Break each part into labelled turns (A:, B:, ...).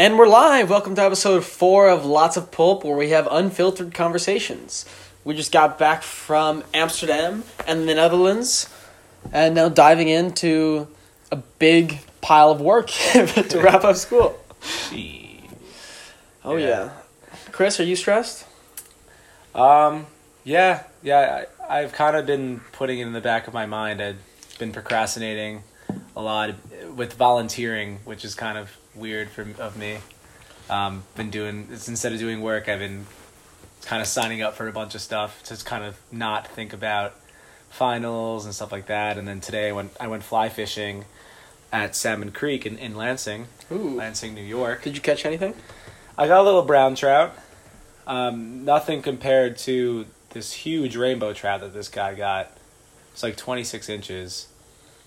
A: And we're live. Welcome to episode four of Lots of Pulp, where we have unfiltered conversations. We just got back from Amsterdam and the Netherlands, and now diving into a big pile of work to wrap up school. Oh yeah.
B: Yeah.
A: Chris, are you stressed?
B: Um, yeah, yeah. I, I've kind of been putting it in the back of my mind. I've been procrastinating a lot with volunteering, which is kind of weird for of me. Um, been doing it's instead of doing work, I've been kind of signing up for a bunch of stuff to kind of not think about finals and stuff like that. And then today I went I went fly fishing at Salmon Creek in, in Lansing,
A: Ooh.
B: Lansing, New York.
A: Did you catch anything?
B: I got a little brown trout. Um, nothing compared to this huge rainbow trout that this guy got. It's like 26 inches.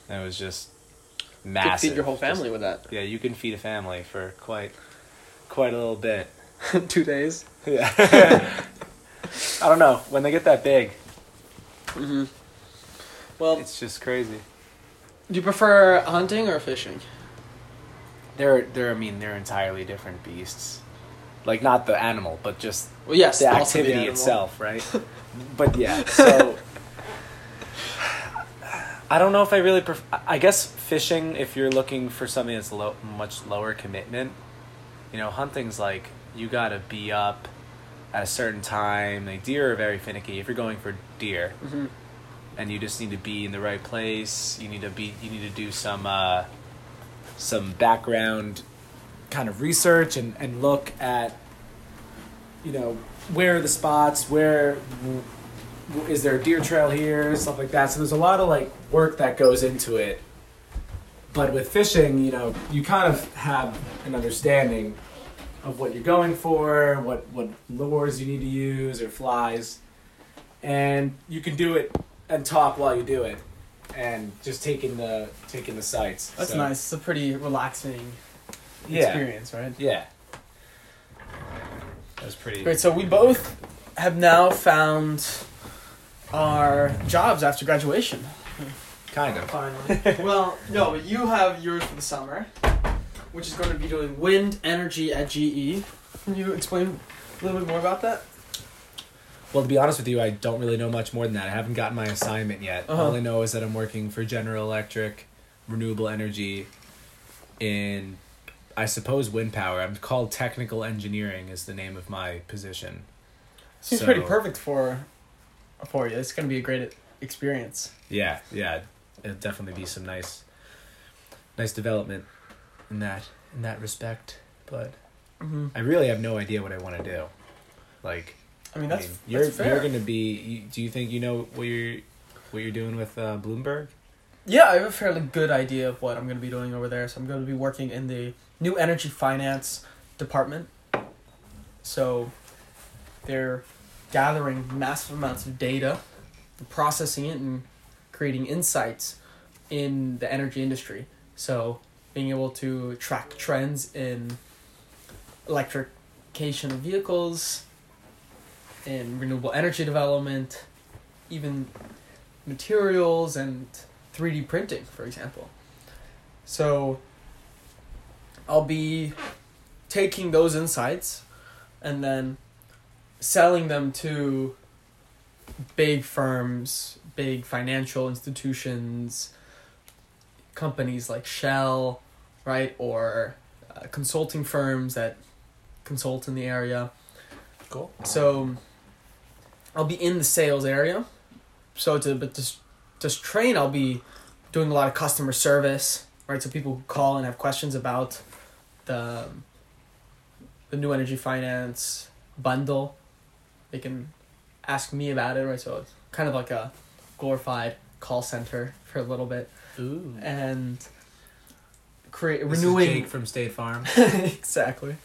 B: And it was just massive.
A: feed your whole
B: Just-
A: family with that.
B: yeah, you can feed a family for quite quite a little bit.
A: Two days.
B: Yeah. I don't know. When they get that big,
A: Mm-hmm. Well,
B: it's just crazy.
A: do you prefer hunting or fishing?
B: They're they're I mean, they're entirely different beasts. Like not the animal, but just
A: Well, yes,
B: the
A: also
B: activity
A: animal.
B: itself, right? but yeah, so I don't know if I really. Pref- I guess fishing, if you're looking for something that's low, much lower commitment, you know, hunting's like you gotta be up at a certain time. Like deer are very finicky. If you're going for deer,
A: Mhm.
B: and you just need to be in the right place. You need to be. You need to do some uh, some background kind of research and and look at you know where are the spots where is there a deer trail here? Stuff like that. So there's a lot of like work that goes into it. But with fishing you know you kind of have an understanding of what you're going for what what lures you need to use or flies. And you can do it and talk while you do it and just taking the taking the sights.
A: That's
B: So,
A: nice. It's a pretty relaxing
B: yeah.
A: experience, right?
B: yeah. That was pretty
A: Great. So we both have now found our jobs after graduation.
B: kind of
A: Finally. well, no, but you have yours for the summer, which is going to be doing wind energy at GE. Can you explain a little bit more about that?
B: Well, to be honest with you, I don't really know much more than that. I haven't gotten my assignment yet.
A: Uh-huh.
B: All I know is that I'm working for General Electric, renewable energy, in, I suppose, wind power. I'm called technical engineering is the name of my position.
A: Seems
B: So-
A: pretty perfect for for you. It's going to be a great experience.
B: Yeah, yeah, it'll definitely be some nice, nice development in that in that respect. But
A: Mm-hmm.
B: I really have no idea what I want to do. Like,
A: I mean,
B: I
A: that's,
B: you're
A: fair.
B: you're gonna be. You, do you think you know what you're what you're doing with uh, Bloomberg?
A: Yeah, I have a fairly good idea of what I'm going to be doing over there. So I'm going to be working in the new energy finance department. So they're gathering massive amounts of data, processing it, and creating insights in the energy industry. So being able to track trends in electrification of vehicles, in renewable energy development, even materials and 3D printing, for example. So I'll be taking those insights and then selling them to big firms, big financial institutions, companies like Shell, right? Or uh, consulting firms that consult in the area.
B: Cool.
A: So I'll be in the sales area. So to but just just train, I'll be doing a lot of customer service, right? So people who call and have questions about the the new energy finance bundle, they can ask me about it, right? So it's kind of like a glorified call center for a little bit,
B: Ooh.
A: and create
B: This is
A: renewing
B: Jake from State Farm.
A: exactly.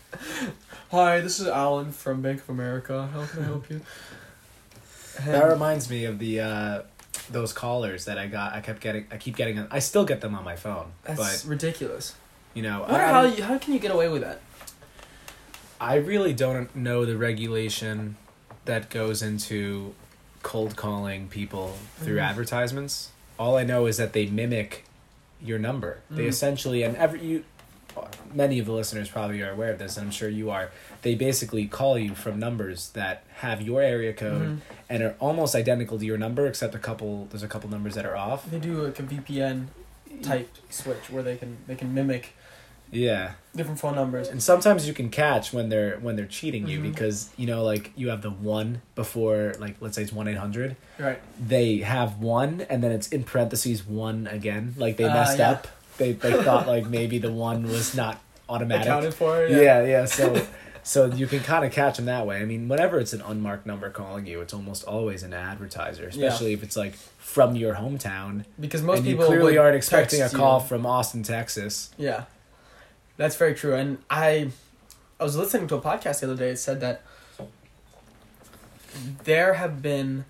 A: Hi, this is Alan from Bank of America. How can I help you?
B: that reminds me of the uh, those callers that I got. I kept getting. I keep getting. I still get them on my phone,
A: That's
B: but
A: ridiculous.
B: you know,
A: I wonder
B: I,
A: how you, how can you get away with that?
B: I really don't know the regulation that goes into cold calling people through
A: Mhm.
B: advertisements. All I know is that they mimic your number. They
A: Mm.
B: essentially and every you many of the listeners probably are aware of this, and I'm sure you are. They basically call you from numbers that have your area code
A: Mhm.
B: and are almost identical to your number, except a couple. There's a couple numbers that are off.
A: They do like a VPN type switch where they can they can mimic
B: Yeah,
A: different phone numbers.
B: and sometimes you can catch when they're when they're cheating you
A: Mhm.
B: because you know like you have the one before like let's say it's one eight hundred.
A: Right.
B: They have one and then it's in parentheses one again. Like they
A: Ah,
B: messed
A: yeah.
B: up. They they thought like maybe the one was not automatic.
A: Accounted for.
B: yeah. yeah, So so you can kind of catch them that way. I mean, whenever it's an unmarked number calling you, it's almost always an advertiser,
A: Yeah.
B: especially if it's like from your hometown.
A: Because most people
B: clearly aren't expecting a
A: text you.
B: call from Austin, Texas.
A: Yeah, that's very true. And I, I was listening to a podcast the other day. It said that there have been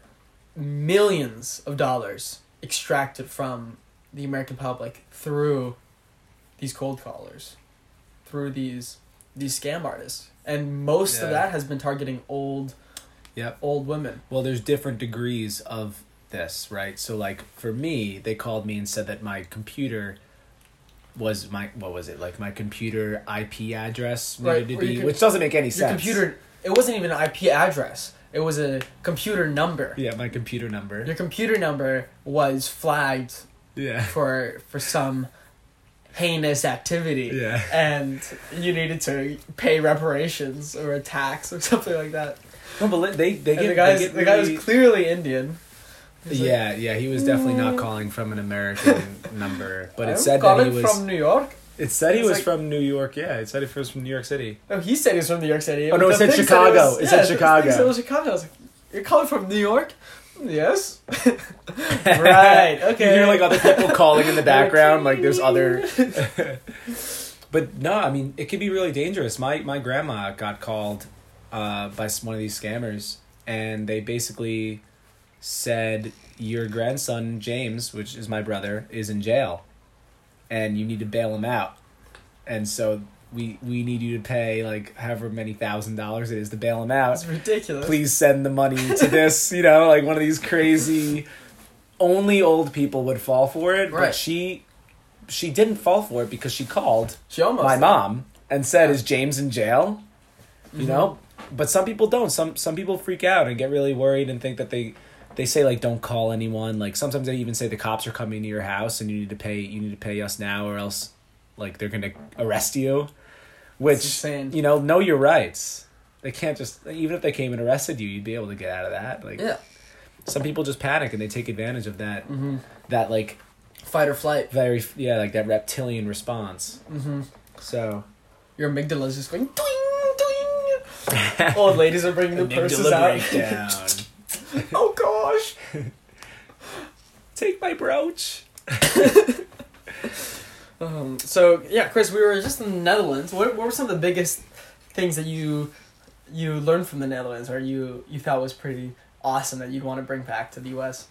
A: millions of dollars extracted from the American public through these cold callers, through these these scam artists, and most of that has been targeting old,
B: Yep.
A: old women.
B: Well, there's different degrees of this, right? So, like for me, they called me and said that my computer was my what was it like my computer IP address needed
A: Right,
B: to be,
A: com-
B: which doesn't make any sense.
A: computer. It wasn't even an IP address. It was a computer number.
B: Yeah, my computer number.
A: Your computer number was flagged
B: Yeah.
A: for for some heinous activity.
B: Yeah.
A: And you needed to pay reparations or a tax or something like that.
B: No, but they they get
A: the guy's
B: get
A: the guy was clearly Indian.
B: Yeah, yeah, he was definitely not calling from an American number, but it said that he was.
A: from New York.
B: it said he
A: It's
B: was
A: like-
B: from New York. Yeah, it said he was from New York City.
A: No, he said he's from New York City.
B: Oh, no, it said Chicago.
A: was-
B: It said Chicago.
A: it was Chicago. I was like, you're calling from New York? Yes. right. Okay.
B: You hear like other people calling in the background, like there's other. but no, I mean it could be really dangerous. My my grandma got called uh, by s- one of these scammers, and they basically said your grandson James, which is my brother, is in jail, and you need to bail him out, and so. We, we need you to pay like however many thousand dollars it is to bail him out
A: It's ridiculous.
B: please send the money to this you know like one of these crazy only old people would fall for it
A: Right.
B: but she she didn't fall for it because she called
A: She almost.
B: my mom and said is james in jail you
A: Mhm.
B: know but some people don't some some people freak out and get really worried and think that they they say like don't call anyone like sometimes they even say the cops are coming to your house and you need to pay you need to pay us now or else like they're gonna arrest you which you know know your rights they can't just even if they came and arrested you you'd be able to get out of that like
A: Yeah.
B: some people just panic and they take advantage of that
A: hmm
B: that like
A: Fight or flight.
B: very yeah like that reptilian response
A: hmm
B: so
A: Your amygdala is just going doing, doing. Old ladies are bringing their purses out. oh.
B: Take my brooch
A: Um, so yeah, Chris, we were just in the Netherlands. What, what were some of the biggest things that you you learned from the Netherlands, or you you thought was pretty awesome that you'd want to bring back to the U.S.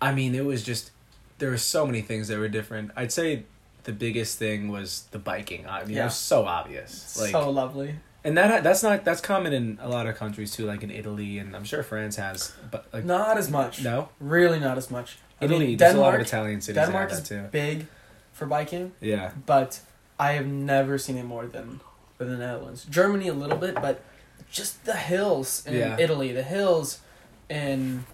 B: I mean, it was just there were so many things that were different. I'd say the biggest thing was the biking. I mean, it
A: Yeah.
B: was so obvious. Like,
A: so lovely.
B: And that that's not that's common in a lot of countries too, like in Italy, and I'm sure France has, but like
A: Not as much.
B: no,
A: Really, not as much. I
B: Italy.
A: mean,
B: there's a lot of
A: Denmark.
B: Italian cities
A: Denmark
B: have
A: is
B: too.
A: big for biking,
B: Yeah,
A: but I have never seen it more than than the Netherlands. Germany a little bit, but just the hills in
B: Yeah.
A: Italy, the hills in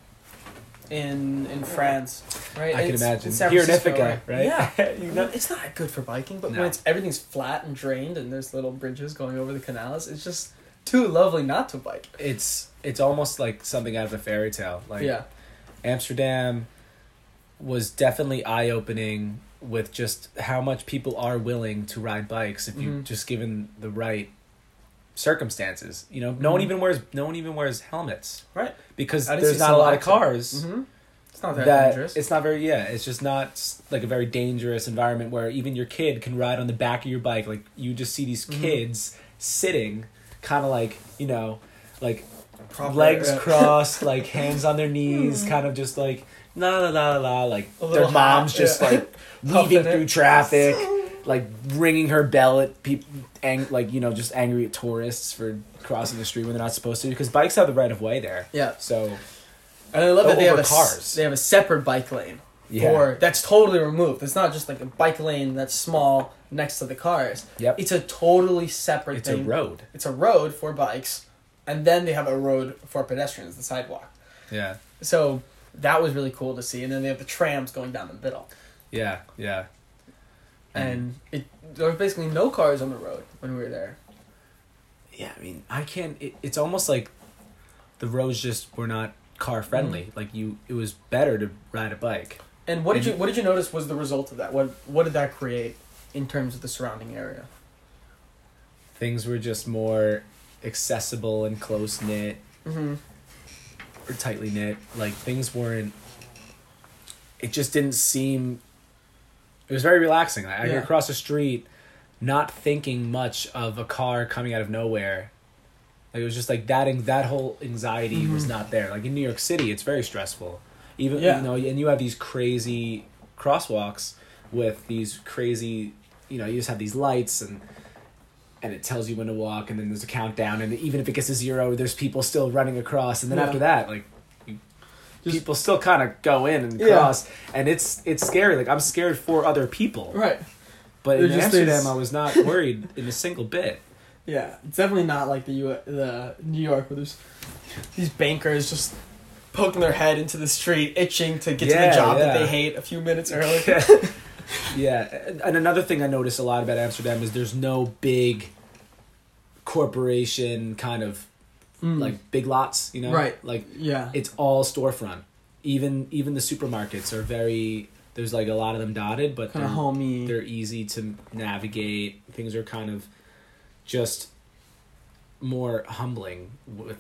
A: in in France, right?
B: I can imagine.
A: San
B: Here in Ithaca, right?
A: Yeah,
B: You know-
A: it's not good for biking, but
B: No.
A: when it's everything's flat and drained and there's little bridges going over the canals, it's just too lovely not to bike.
B: it's it's almost like something out of a fairy tale. Like
A: yeah,
B: Amsterdam was definitely eye opening with just how much people are willing to ride bikes if you
A: Mhm.
B: just given the right circumstances. You know, no one
A: Mhm.
B: even wears no one even wears helmets
A: right.
B: because there's not a lot of cars.
A: hmm It's not that,
B: That
A: dangerous.
B: it's not very yeah it's just not like a very dangerous environment where even your kid can ride on the back of your bike like you just see these
A: Mhm.
B: kids sitting kind of like you know like
A: Proper-
B: legs
A: uh,
B: crossed, like hands on their knees, kind of just like la la la la, la.
A: like
B: their mom's
A: hot,
B: just
A: yeah.
B: like weaving through traffic, like ringing her bell at people, ang- like you know, just angry at tourists for crossing the street when they're not supposed to, because bikes have the right of way there.
A: Yeah,
B: So
A: and I love that they have a s-
B: cars.
A: They have a separate bike lane
B: Yeah.
A: for that's totally removed. It's not just like a bike lane that's small next to the cars.
B: Yep.
A: It's a totally separate
B: It's a
A: thing.
B: road.
A: It's a road for bikes, and then they have a road for pedestrians, the sidewalk.
B: Yeah.
A: So that was really cool to see. And then they have the trams going down the middle,
B: Yeah. Yeah.
A: And it there was basically no cars on the road when we were there.
B: yeah, I mean, I can't. It, it's almost like the roads just were not car friendly.
A: Mm-hmm.
B: Like you, it was better to ride a bike.
A: And what did
B: And-
A: you what did you notice was the result of that? What what did that create in terms of the surrounding area?
B: Things were just more accessible and close knit
A: Mm-hmm.
B: or tightly knit. Like things weren't. It just didn't seem. It was very relaxing. I could cross the street, not thinking much of a car coming out of nowhere. Like it was just like that. That whole anxiety was
A: Mhm.
B: not there. Like in New York City, it's very stressful. Even
A: Yeah.
B: you know, and you have these crazy crosswalks with these crazy. You know, you just have these lights and. And it tells you when to walk, and then there's a countdown, and even if it gets to zero, there's people still running across, and then
A: Yeah.
B: after that, like
A: Just-
B: people still kind of go in and
A: Yeah.
B: cross, and it's it's scary. Like I'm scared for other people,
A: Right.
B: but in
A: There's just
B: Amsterdam, I was not worried in a single bit.
A: Yeah, it's definitely not like the U the New York where there's these bankers just poking their head into the street, itching to get to the job that they hate a few minutes early.
B: yeah, and- and another thing I noticed a lot about Amsterdam is there's no big corporation kind of
A: Mm.
B: like big lots, you know,
A: Right.
B: Like
A: yeah,
B: it's all storefront. Even even the supermarkets are very. There's like a lot of them dotted, but
A: kind of
B: they're-
A: homey.
B: they're easy to navigate. Things are kind of just more humbling with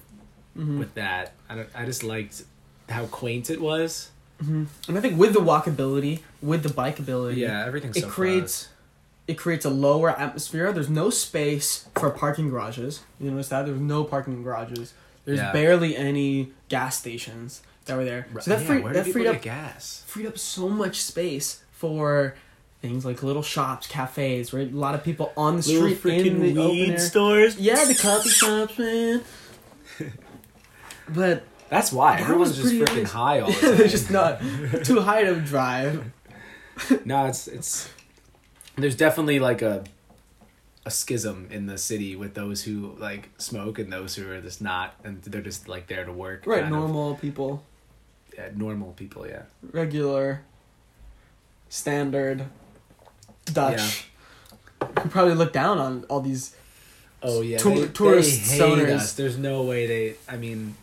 A: Mhm.
B: with that. I don't, I just liked how quaint it was.
A: Mhm. And I think with the walkability, with the bikeability,
B: Yeah, everything's
A: it
B: so
A: creates it creates a lower atmosphere. There's no space for parking garages. You notice that there's no parking garages. There's
B: Yeah.
A: barely any gas stations that were there. So that
B: Yeah,
A: free, that freed up
B: gas.
A: freed up so much space for things like little shops, cafes, right? A lot of people on the street in the open air.
B: stores.
A: Yeah, the coffee shops, man. But
B: That's why
A: That
B: everyone's just freaking
A: nice.
B: high all the time.
A: they're just not too high to drive.
B: no, it's it's. There's definitely like a, a schism in the city with those who like smoke and those who are just not, and they're just like there to work.
A: Right,
B: kind of.
A: normal people,
B: Yeah, normal people. Yeah.
A: regular, standard, Dutch. Who probably look down on all these.
B: Oh yeah,
A: Tour-
B: they,
A: tourist
B: they us. There's no way they. I mean,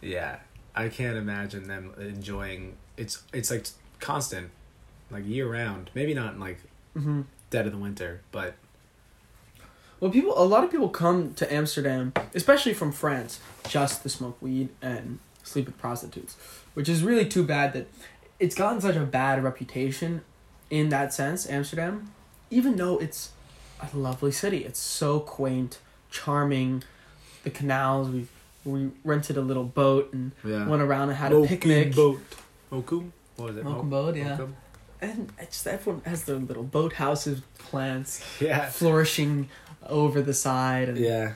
B: yeah, I can't imagine them enjoying. It's it's like constant, like year round. Maybe not in like
A: hmm
B: dead of the winter, but
A: Well, people, a lot of people come to Amsterdam, especially from France, just to smoke weed and sleep with prostitutes, which is really too bad that it's gotten such a bad reputation in that sense, Amsterdam, even though it's a lovely city. It's so quaint, charming. The canals, we we rented a little boat and
B: yeah.
A: went around and had a picnic.
B: boat. Mokum. What was it?
A: Mokum boat, yeah.
B: Mokum?
A: And just everyone has their little boat houses, plants
B: Yeah.
A: flourishing over the side, and
B: Yeah.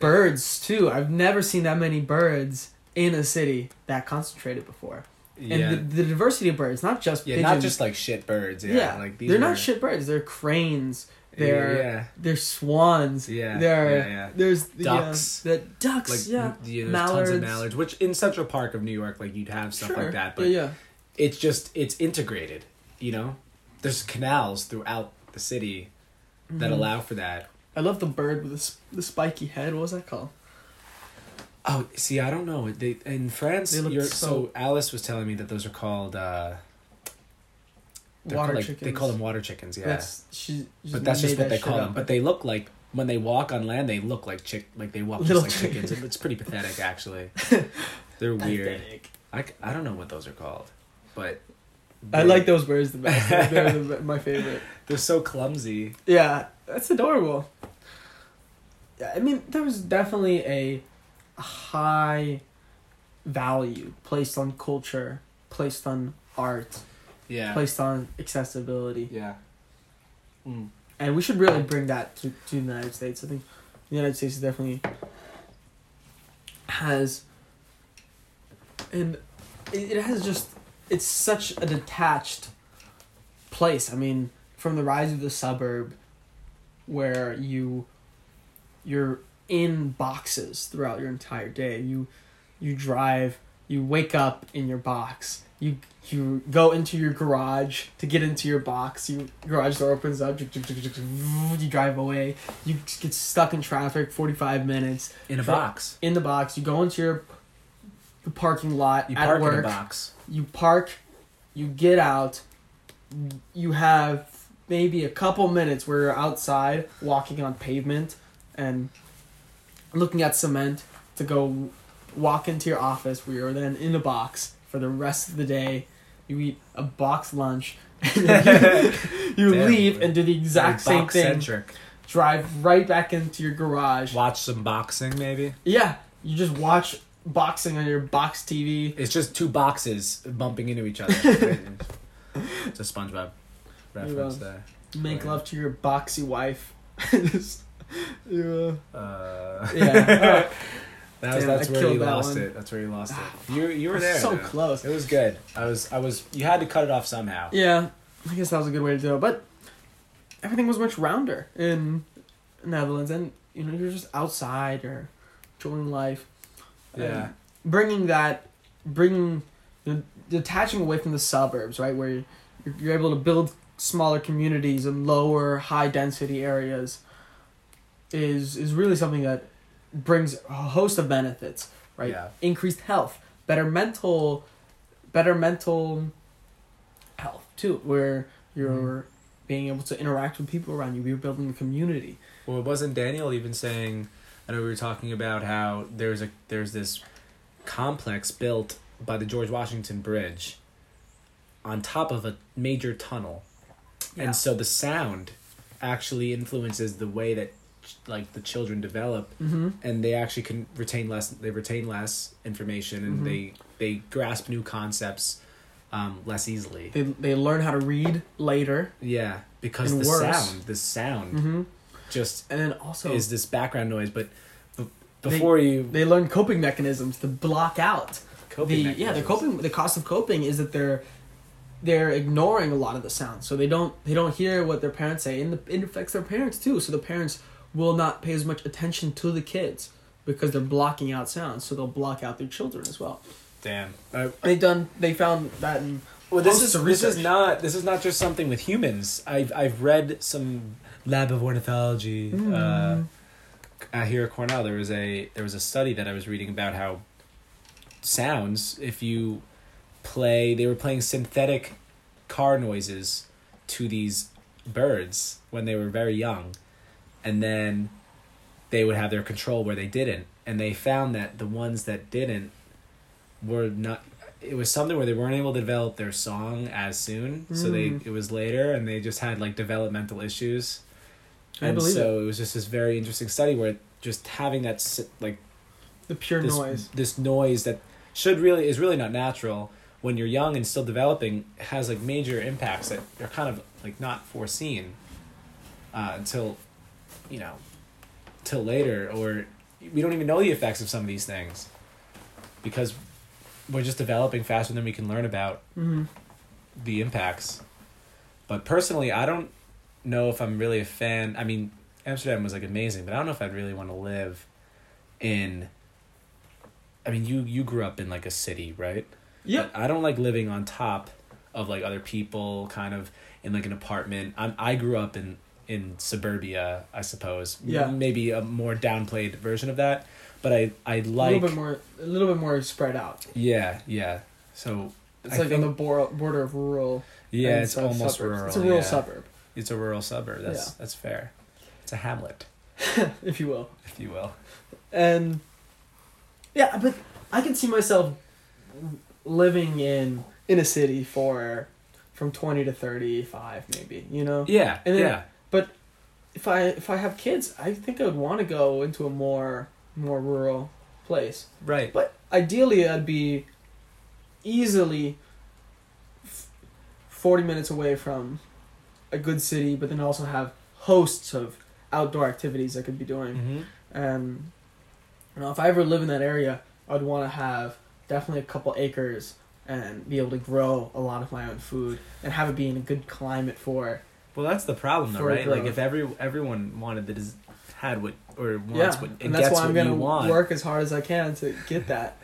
A: birds too. I've never seen that many birds in a city that concentrated before. And the, the diversity of birds, not just
B: yeah,
A: pigeons.
B: not just like shit birds. Yeah,
A: yeah,
B: like these
A: they're
B: are,
A: not shit birds. They're cranes. They're
B: yeah,
A: they're swans.
B: Yeah,
A: they're
B: yeah, yeah.
A: there's
B: Ducks.
A: Uh, the ducks.
B: like
A: yeah,
B: yeah, there's tons
A: mallards.
B: of mallards, which in Central Park of New York, like you'd have stuff
A: sure.
B: like that, but
A: yeah, yeah.
B: It's just it's integrated. You know, there's canals throughout the city that
A: Mhm.
B: allow for that.
A: I love the bird with the, s- the spiky head. What was that called?
B: Oh, see, I don't know. They in France.
A: They
B: you're,
A: so-
B: so Alice was telling me that those are called. uh
A: Water
B: called, like,
A: chickens.
B: They call them water chickens. Yeah,
A: That's she.
B: but that's just what
A: that
B: they call them.
A: up.
B: But they look like when they walk on land, they look like chick. Like they walk
A: Little
B: just like chickens. It's pretty pathetic, actually. They're weird.
A: Pathetic.
B: I, I don't know what those are called, but
A: I like those birds the best. They're, the, my favorite.
B: They're so clumsy.
A: Yeah, that's adorable. Yeah, I mean, there was definitely a high value placed on culture, placed on art,
B: Yeah.
A: placed on accessibility,
B: Yeah. Mm.
A: and we should really bring that to, to the United States. I think the United States definitely has, and it, it has just it's such a detached place. I mean, from the rise of the suburb, where you you're in boxes throughout your entire day. You you drive, you wake up in your box. You you go into your garage to get into your box. You garage door opens up. You drive away. You get stuck in traffic forty five minutes
B: In a box.
A: in the box. You go into your the parking lot
B: You
A: at
B: park
A: work.
B: in a box.
A: You park. You get out. You have maybe a couple minutes where you're outside walking on pavement and looking at cement to go walk into your office where you're then in a box for the rest of the day. You eat a box lunch. And you, you
B: Damn.
A: leave and do the exact same thing.
B: box-centric.
A: Drive right back into your garage.
B: Watch some boxing, maybe.
A: Yeah, you just watch boxing on your box TV.
B: It's just two boxes bumping into each other. it's a SpongeBob reference there.
A: Make
B: Right.
A: love to your boxy wife. Just- you, uh,
B: Uh,
A: yeah.
B: That was,
A: Damn,
B: that's
A: I
B: where you lost
A: one.
B: it. That's where you lost it. You you were there.
A: so close.
B: It was good. I was I was. You had to cut it off somehow.
A: Yeah, I guess that was a good way to do it. But everything was much rounder in Netherlands, and you know you're just outside, you're enjoying life.
B: Yeah.
A: And bringing that, bringing, the, detaching away from the suburbs, right, where you're, you're able to build smaller communities in lower, high density areas, is is really something that brings a host of benefits, right?
B: Yeah.
A: Increased health, better mental, better mental health too, where you're
B: Mm-hmm.
A: being able to interact with people around you. You're building a community.
B: Well, wasn't Daniel even saying? I know we were talking about how there's a there's this complex built by the George Washington Bridge on top of a major tunnel,
A: Yeah.
B: and so the sound actually influences the way that like the children develop
A: Mm-hmm.
B: and they actually can retain less they retain less information and
A: Mhm.
B: they they grasp new concepts um, less easily
A: They they learn how to read later.
B: yeah because the
A: worse.
B: sound the sound
A: Mm-hmm.
B: Just
A: And then also
B: is this background noise but b- before you
A: they learn coping mechanisms to block out
B: coping
A: the yeah the coping the cost of coping is that they're they're ignoring a lot of the sounds so they don't they don't hear what their parents say and the, it affects their parents too. So the parents will not pay as much attention to the kids because they're blocking out sounds. So they'll block out their children as well.
B: Damn. Uh,
A: they done they found that in
B: well this is
A: of
B: this is not this is not just something with humans. I've i've read some lab of ornithology uh
A: Mm.
B: uh, here at Cornell, there was a there was a study that I was reading about how sounds, if you play, they were playing synthetic car noises to these birds when they were very young, and then they would have their control where they didn't, and they found that the ones that didn't were not. It was something where they weren't able to develop their song as soon, so they
A: Mm.
B: it was later, and they just had like developmental issues
A: I
B: and
A: believe
B: so it. was just this very interesting study where just having that like
A: the pure
B: this
A: noise
B: this noise that should really is really not natural when you're young and still developing has like major impacts that are kind of like not foreseen uh, until you know till later or we don't even know the effects of some of these things because we're just developing faster than we can learn about
A: mm-hmm.
B: the impacts. But personally, I don't know if I'm really a fan. I mean, Amsterdam was like amazing, but I don't know if I'd really want to live in. I mean, you you grew up in like a city, right? Yeah. I don't like living on top of like other people, kind of in like an apartment. I'm I grew up in in suburbia, I suppose.
A: Yeah.
B: Maybe a more downplayed version of that, but I I like a
A: little bit more a little bit more spread out
B: yeah yeah. So
A: it's
B: I
A: like on the bor- border of rural
B: yeah, it's almost
A: suburbs.
B: rural.
A: it's a rural
B: yeah.
A: suburb
B: It's a rural suburb. That's
A: Yeah.
B: that's fair. It's a hamlet,
A: if you will
B: if you will.
A: and yeah but i can see myself living in in a city for from 20 to 35 maybe you know
B: Yeah,
A: And then-
B: yeah,
A: if i if i have kids i think i would want to go into a more more rural place
B: right.
A: but ideally i'd be easily 40 minutes away from a good city but then also have hosts of outdoor activities i could be doing
B: Mm-hmm.
A: and you know if i ever live in that area i'd want to have definitely a couple acres and be able to grow a lot of my own food and have it be in a good climate for
B: Well, that's the problem, though, right? Like if every everyone wanted the des- had what or wants
A: yeah,
B: what and,
A: and that's why I'm gonna
B: want,
A: work as hard as I can to get that.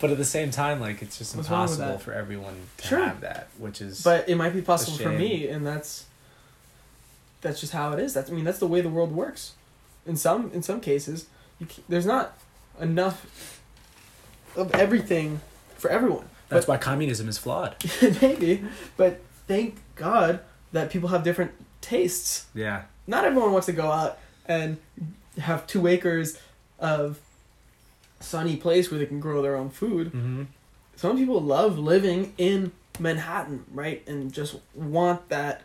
B: But at the same time, like it's just
A: What's
B: impossible for everyone to
A: Sure.
B: have that, which is
A: But it might be possible for me, and that's that's just how it is. That's I mean that's the way the world works. In some in some cases, you there's not enough of everything for everyone.
B: that's why communism is flawed.
A: Maybe, but thank God that people have different tastes.
B: Yeah,
A: Not everyone wants to go out and have two acres of sunny place where they can grow their own food.
B: mm-hmm.
A: Some people love living in Manhattan, right, and just want that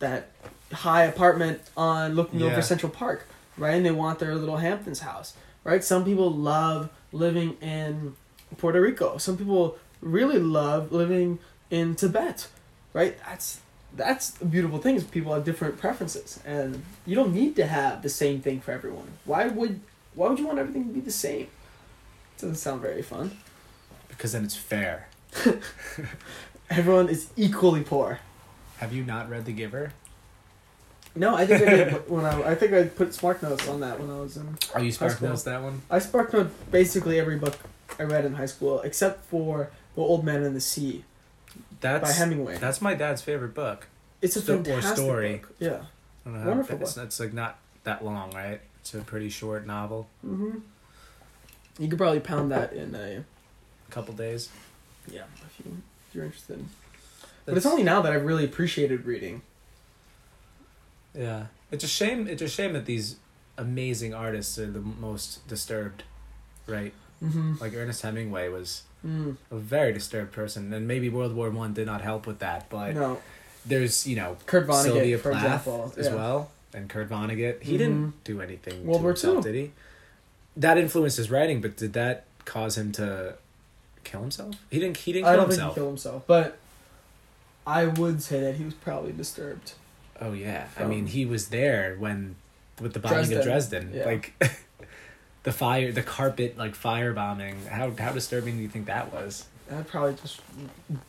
A: that high apartment on looking
B: Yeah.
A: over Central Park, right? And they want their little Hamptons house, right? Some people love living in Puerto Rico. Some people really love living in Tibet, right? That's that's a beautiful thing. Is people have different preferences, and you don't need to have the same thing for everyone. Why would why would you want everything to be the same? Doesn't sound very fun.
B: because then it's fair.
A: Everyone is equally poor.
B: Have you not read The Giver?
A: No, I think I did when I. I think I put Spark Notes on that when I was in.
B: Are you
A: High
B: Spark. Notes that one?
A: I Spark Note basically every book I read in high school except for The Old Man and the Sea
B: That's
A: by Hemingway.
B: that's my dad's favorite book.
A: it's a
B: sto-
A: fantastic
B: story.
A: book. Yeah.
B: I don't know how
A: Wonderful
B: it's, it's like not that long, right? It's a pretty short novel,
A: hmm You could probably pound that in a
B: couple days.
A: yeah if you if you're interested. But it's only now that I've really appreciated reading.
B: Yeah, it's a shame. It's a shame that these amazing artists are the most disturbed, right?
A: Mm-hmm.
B: Like Ernest Hemingway was
A: Mm.
B: a very disturbed person, and maybe World War One did not help with that. But
A: no,
B: there's you know
A: Kurt Vonnegut,
B: Sylvia
A: for
B: Plath
A: example,
B: as
A: yeah.
B: well, and Kurt Vonnegut. He
A: Mhm.
B: didn't do anything
A: World
B: to
A: War
B: himself,
A: Two.
B: did he? That influenced his writing, but did that cause him to kill himself? He didn't. He didn't
A: I don't think he killed himself, but I would say that he was probably disturbed.
B: Oh yeah, I mean he was there when with the bombing of
A: Dresden,
B: Dresden.
A: yeah.
B: Like the fire, the carpet, like fire bombing. How how disturbing do you think that was?
A: That probably just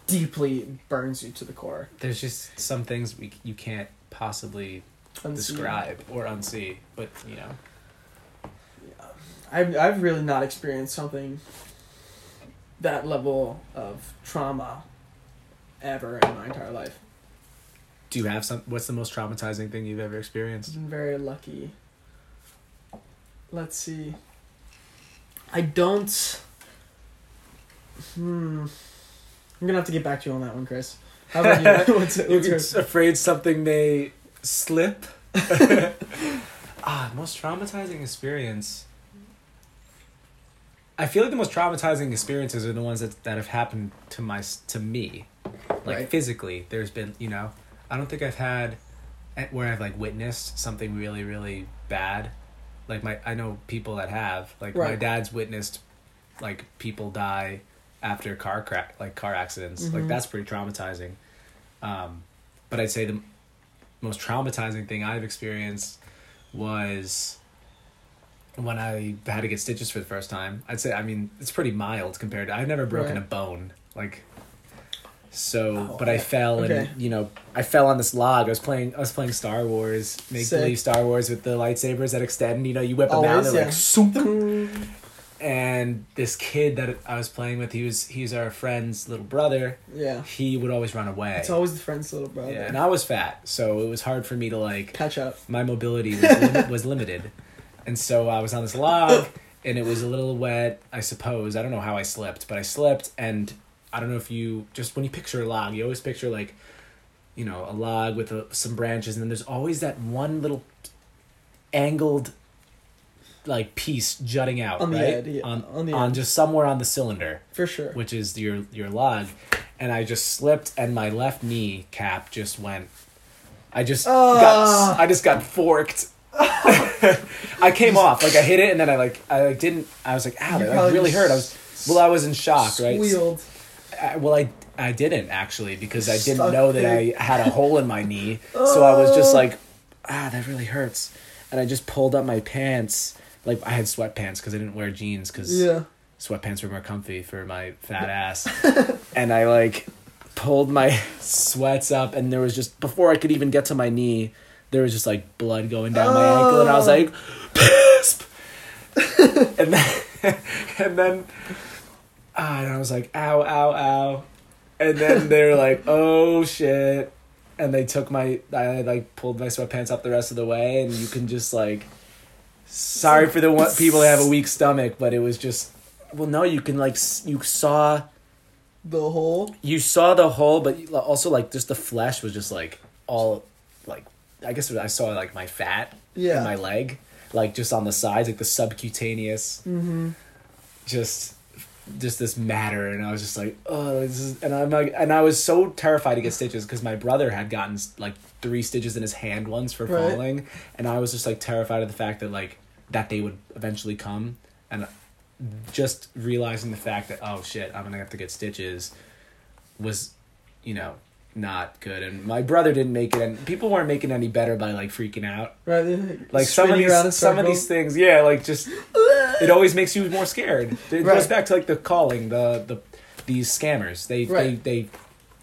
A: deeply burns you to the core.
B: There's just some things we you can't possibly
A: Unseen.
B: describe or unsee, but you know.
A: I've I've really not experienced something that level of trauma ever in my entire life.
B: Do you have some? What's the most traumatizing thing you've ever experienced?
A: Been very lucky. Let's see. I don't. Hmm. I'm gonna have to get back to you on that one, Chris. How about you? what's,
B: You're
A: what's yours?
B: afraid something may slip. ah, most traumatizing experience. I feel like the most traumatizing experiences are the ones that that have happened to my to me, like
A: Right.
B: physically. There's been you know, I don't think I've had eh, where I've like witnessed something really really bad. Like my I know people that have like my dad's witnessed like people die after car crack like car accidents. Like
A: Mhm.
B: that's pretty traumatizing. Um, but I'd say the most traumatizing thing I've experienced was when I had to get stitches for the first time. I'd say, I mean, it's pretty mild compared to, I've never broken
A: Right.
B: a bone. Like, so,
A: Oh,
B: but I fell
A: Okay.
B: and, you know, I fell on this log. I was playing, I was playing Star Wars, make believe Star Wars with the lightsabers that extend, you know, you whip them out, they're
A: yeah.
B: like, "Soop." And this kid that I was playing with, he was, he's our friend's little brother.
A: yeah.
B: He would always run away.
A: It's always the friend's little brother.
B: Yeah, and I was fat, so it was hard for me to like.
A: Catch up.
B: My mobility was lim- was limited, and so I was on this log, and it was a little wet. I suppose I don't know how I slipped, but I slipped, and I don't know if you just when you picture a log, you always picture like, you know, a log with a, some branches, and then there's always that one little angled, like piece jutting out
A: On the
B: right
A: end, yeah,
B: on
A: on the
B: on just somewhere on the cylinder
A: For sure.
B: which is your your log, and I just slipped and my left knee cap just went. I just
A: Ah.
B: got I just got forked. I came off like I hit it and then I like I like didn't I was like ow that like, really hurt I was well I was in shock right I, well I I didn't actually because I didn't
A: Stuck
B: know that
A: big.
B: I had a hole in my knee so I was just
A: Oh.
B: like ah that really hurts and I just pulled up my pants like I had sweatpants because I didn't wear jeans because
A: Yeah.
B: sweatpants were more comfy for my fat ass. and I like pulled my sweats up and there was just before I could even get to my knee, there was just like blood going down my ankle and I was
A: Oh.
B: like "Pisp!" and then and then ah, and I was like ow ow ow. And then they were like, "Oh shit." And they took my I like pulled my sweatpants up the rest of the way and you can just like sorry for the one people that have a weak stomach, but it was just well no, you can like you saw
A: The whole.
B: you saw the hole, but also like just the flesh was just like all like I guess I saw like my fat
A: Yeah.
B: in my leg, like just on the sides, like the subcutaneous,
A: Mm-hmm.
B: just just this matter, and I was just like, oh, this is, and I'm like, and I was so terrified to get stitches because my brother had gotten like three stitches in his hand once for
A: Right.
B: falling, and I was just like terrified of the fact that like that they would eventually come, and just realizing the fact that oh shit, I'm gonna have to get stitches, was, you know, not good. And my brother didn't make it, and people weren't making any better by like freaking out.
A: Right.
B: Like some of these, some of these things, yeah, like just it always makes you more scared. It
A: Right.
B: goes back to like the calling, the the these scammers. They
A: Right.
B: they they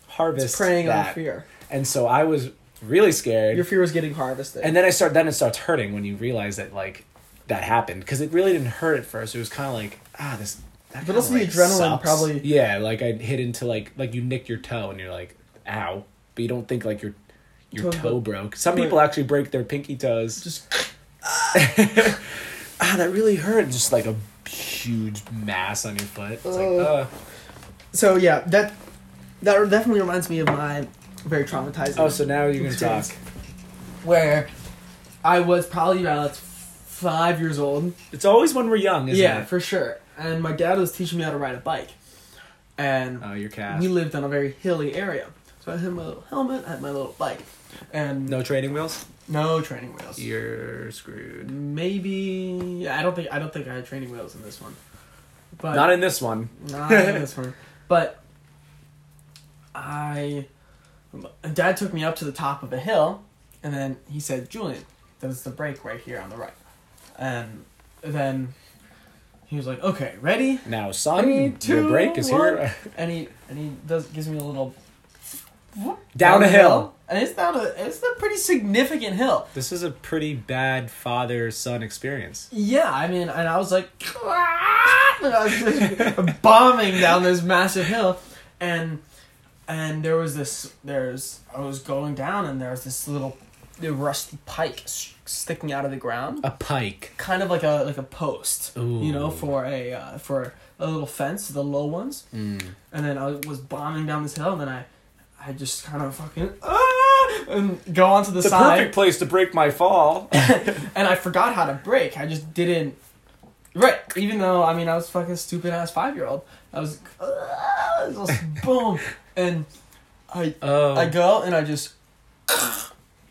B: harvest
A: preying
B: that,
A: on fear.
B: and so I was really scared.
A: Your fear was getting harvested.
B: and then I start then it starts hurting when you realize that like that happened because it really didn't hurt at first. It was kind of like ah this. That
A: But also the adrenaline
B: sucks.
A: probably-
B: yeah like I hit into like like you nick your toe and you're like ow but you don't think like your your
A: Toe-
B: toe broke. Some
A: Right.
B: people actually break their pinky toes
A: just
B: ah, that really hurt. Just like a huge mass on your foot. It's like,
A: Oh.
B: uh,
A: so yeah that that definitely reminds me of my very traumatizing.
B: oh, so now you're gonna talk.
A: Where I was probably about five years old.
B: It's always when we're young, isn't
A: yeah,
B: it?
A: for sure. And my dad was teaching me how to ride a bike, and
B: Oh, your cat.
A: we lived on a very hilly area. I had my little helmet, I had my little bike, and
B: no training wheels.
A: no training wheels.
B: You're screwed.
A: Maybe I don't think I don't think I had training wheels in this one, but
B: Not in this one.
A: Not in this one. But I, Dad took me up to the top of a hill, and then he said, "Julian, there's the brake right here on the right," and then he was like, "Okay, ready?"
B: Now, son,
A: Three,
B: your break is
A: one.
B: here.
A: And he and he does gives me a little
B: Down a
A: the
B: hill.
A: and it's down a it's a pretty significant hill.
B: This is a pretty bad father son experience.
A: Yeah, I mean, and I was like, I was bombing down this massive hill, and and there was this, there's, I was going down, and there was this little, the rusty pike sticking out of the ground,
B: A pike.
A: kind of like a like a post, Ooh. you know, for a uh, for a little fence, the low ones,
B: Mm.
A: and then I was bombing down this hill, and then I, I just kind of fucking ah, and go onto the, side
B: The
A: side.
B: perfect place to break my fall.
A: and I forgot how to break. I just didn't. Right, even though I mean I was fucking stupid ass five year old. I was uh, just boom, and I
B: oh.
A: I go and I just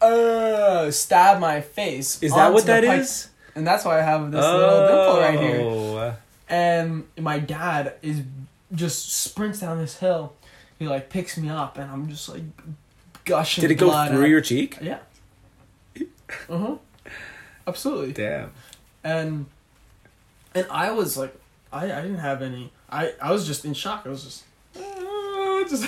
A: uh, stab my face.
B: is that what that
A: pipe.
B: is?
A: And that's why I have this little dimple right here.
B: Oh.
A: And my dad is just sprints down this hill. He like picks me up, and I'm just like gushing.
B: Did it go through
A: out.
B: your cheek?
A: Yeah. Uh huh. Absolutely.
B: Damn.
A: and and I was like, I, I didn't have any. I I was just in shock. I was just. "Ah," Just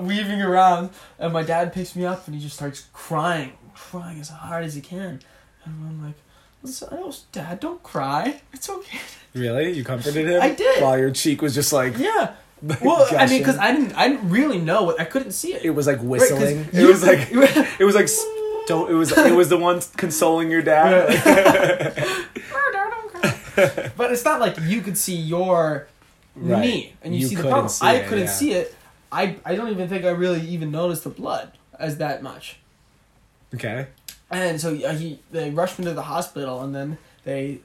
A: weaving around, and my dad picks me up, and he just starts crying, crying as hard as he can, and I'm like, "Listen, I was- "Dad, don't cry. It's okay."
B: Really? You comforted him?
A: I did.
B: While your cheek was just like.
A: Yeah. Well, I mean, because? I didn't, I didn't really know. What, I couldn't see it.
B: It was like whistling. it
A: you-
B: was like it was like don't it was it was the one consoling your dad.
A: but it's not like you could see your
B: Right.
A: knee and you,
B: You
A: see the problem.
B: see
A: I
B: it,
A: couldn't
B: yeah.
A: see it. I I don't even think I really even noticed the blood as that much.
B: okay.
A: And so he they rushed me to the hospital and then they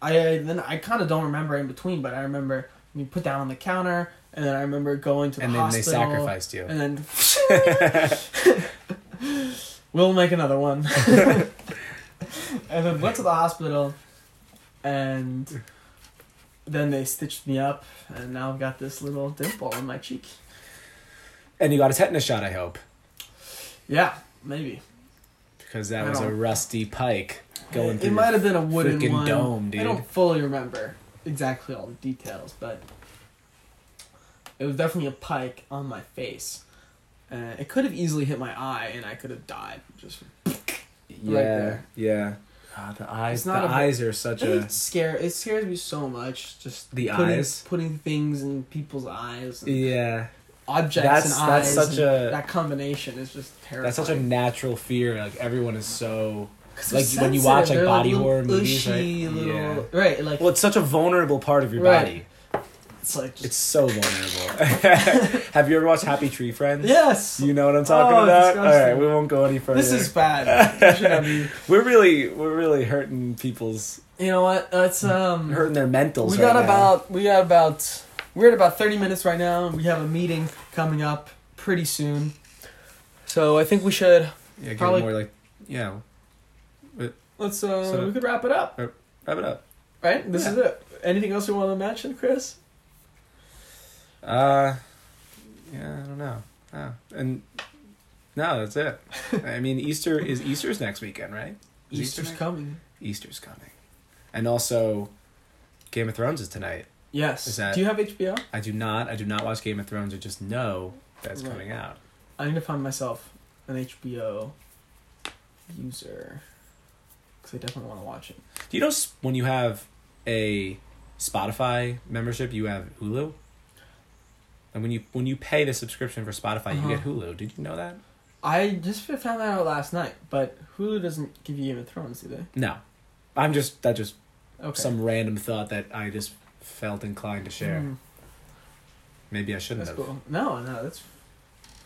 A: I then I kind of don't remember in between, but I remember me put down on the counter and then I remember going to the hospital.
B: And then they sacrificed you.
A: And then we'll make another one. and then went to the hospital, and then they stitched me up, and now I've got this little dimple on my cheek.
B: And you got a tetanus shot, I hope,
A: Yeah, maybe.
B: because that
A: I
B: was a
A: don't-
B: rusty pike going
A: it,
B: through.
A: it might have been a wooden one.
B: dome,
A: I don't fully remember. exactly all the details, but it was definitely a pike on my face. Uh, it could have easily hit my eye, and I could have died. Just
B: Yeah,
A: there.
B: yeah. Ah, the eyes,
A: It's not
B: the
A: a-
B: eyes are such a.
A: scare it scares me so much. Just
B: The
A: putting,
B: eyes?
A: putting things in people's eyes, and
B: Yeah,
A: objects
B: That's-
A: and
B: that's
A: eyes.
B: such
A: and
B: a-
A: that combination is just terrifying.
B: that's such a natural fear. Like everyone is so. like, when you watch, like, body
A: little
B: horror movies, right?
A: little-
B: Yeah.
A: right? Like
B: Well, it's such a vulnerable part of your
A: Right.
B: body.
A: It's like just,
B: It's so vulnerable. Have you ever watched Happy Tree Friends?
A: yes.
B: You know what I'm talking
A: Oh,
B: about?
A: disgusting.
B: All right, we won't go any further.
A: This is bad. We should not be-
B: we're really we're really hurting people's
A: You know what? It's um.
B: hurting their mentals.
A: We
B: right
A: got
B: now.
A: about we got about we're at about thirty minutes right now, and we have a meeting coming up pretty soon. So I think we should
B: yeah,
A: probably-
B: more like yeah.
A: let's uh
B: So-
A: we could wrap it up.
B: Wrap it up.
A: Right? This is it. Anything else you want to mention, Chris?
B: Uh, yeah, I don't know. Oh. And no, that's it. I mean, Easter is Easter's next weekend, right? Is
A: Easter's coming.
B: Easter's coming, and also Game of Thrones is tonight.
A: Yes.
B: Is that-
A: Do you have HBO?
B: I do not. I do not watch Game of Thrones. I just know that's
A: Right.
B: coming out.
A: I need to find myself an HBO user because I definitely want to watch it.
B: Do you know when you have a Spotify membership, you have Hulu? And when you when you pay the subscription for Spotify,
A: Uh-huh.
B: you get Hulu. Did you know that?
A: I just found that out last night, but Hulu doesn't give you Game of Thrones, do they?
B: No, I'm just that just
A: Okay.
B: some random thought that I just felt inclined to share.
A: Mm,
B: Maybe I shouldn't
A: that's
B: have.
A: cool. No, no, that's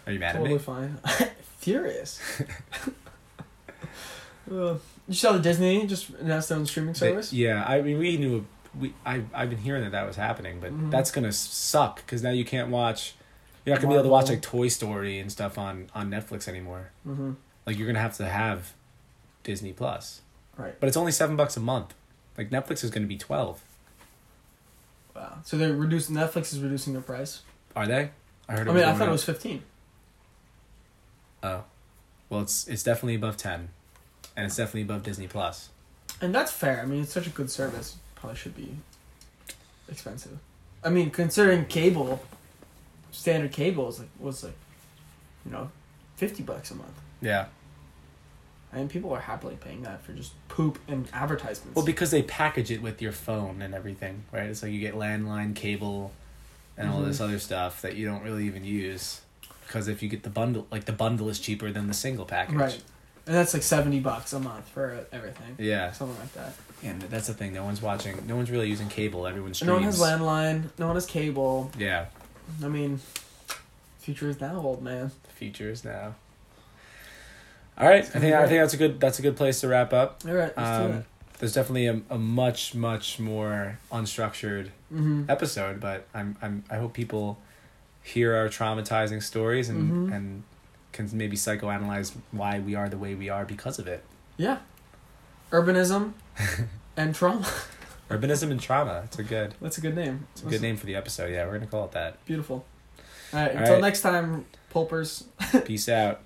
B: Are you mad
A: totally
B: at me?
A: Totally fine. Furious. uh, you saw the Disney just announced their own streaming service.
B: yeah, I mean we knew we I I've been hearing that that was happening, but
A: Mhm.
B: that's gonna suck because now you can't watch. You're not gonna be able to watch like Toy Story and stuff on on Netflix anymore.
A: Mm-hmm.
B: Like you're gonna have to have Disney Plus.
A: Right.
B: But it's only seven bucks a month. Like Netflix is to be twelve.
A: Wow. So they're reducing. Netflix is reducing their price.
B: Are they? I heard.
A: I mean, I thought it was fifteen.
B: Oh, well, it's it's definitely above ten, and it's definitely above Disney Plus.
A: And that's fair. I mean, it's such a good service. Probably should be expensive. I mean, considering cable, standard cable is like was like, you know, fifty bucks a month.
B: Yeah.
A: And people are happily paying that for just poop and advertisements.
B: Well, because they package it with your phone and everything, right? It's like you get landline, cable, and all
A: Mhm.
B: this other stuff that you don't really even use. Because if you get the bundle, like the bundle is cheaper than the single package.
A: right, and that's like seventy bucks a month for everything,
B: Yeah.
A: something like that.
B: And that's the thing. No one's watching. No one's really using cable. Everyone's streams.
A: No one has landline. No one has cable.
B: Yeah.
A: I mean, future is now, old man.
B: Future is now. All right. I think I think that's a good that's a good place to wrap up.
A: All right,
B: Um, there's definitely a, a much much more unstructured
A: Mm-hmm.
B: episode, but I'm I'm I hope people hear our traumatizing stories and
A: Mhm.
B: and can maybe psychoanalyze why we are the way we are because of it.
A: Yeah, urbanism and trauma.
B: Urbanism and trauma. It's a good
A: That's a good name.
B: it's a good name for the episode. Yeah, we're gonna call it that.
A: Beautiful. All right.
B: All
A: Until
B: right.
A: next time, pulpers.
B: Peace out.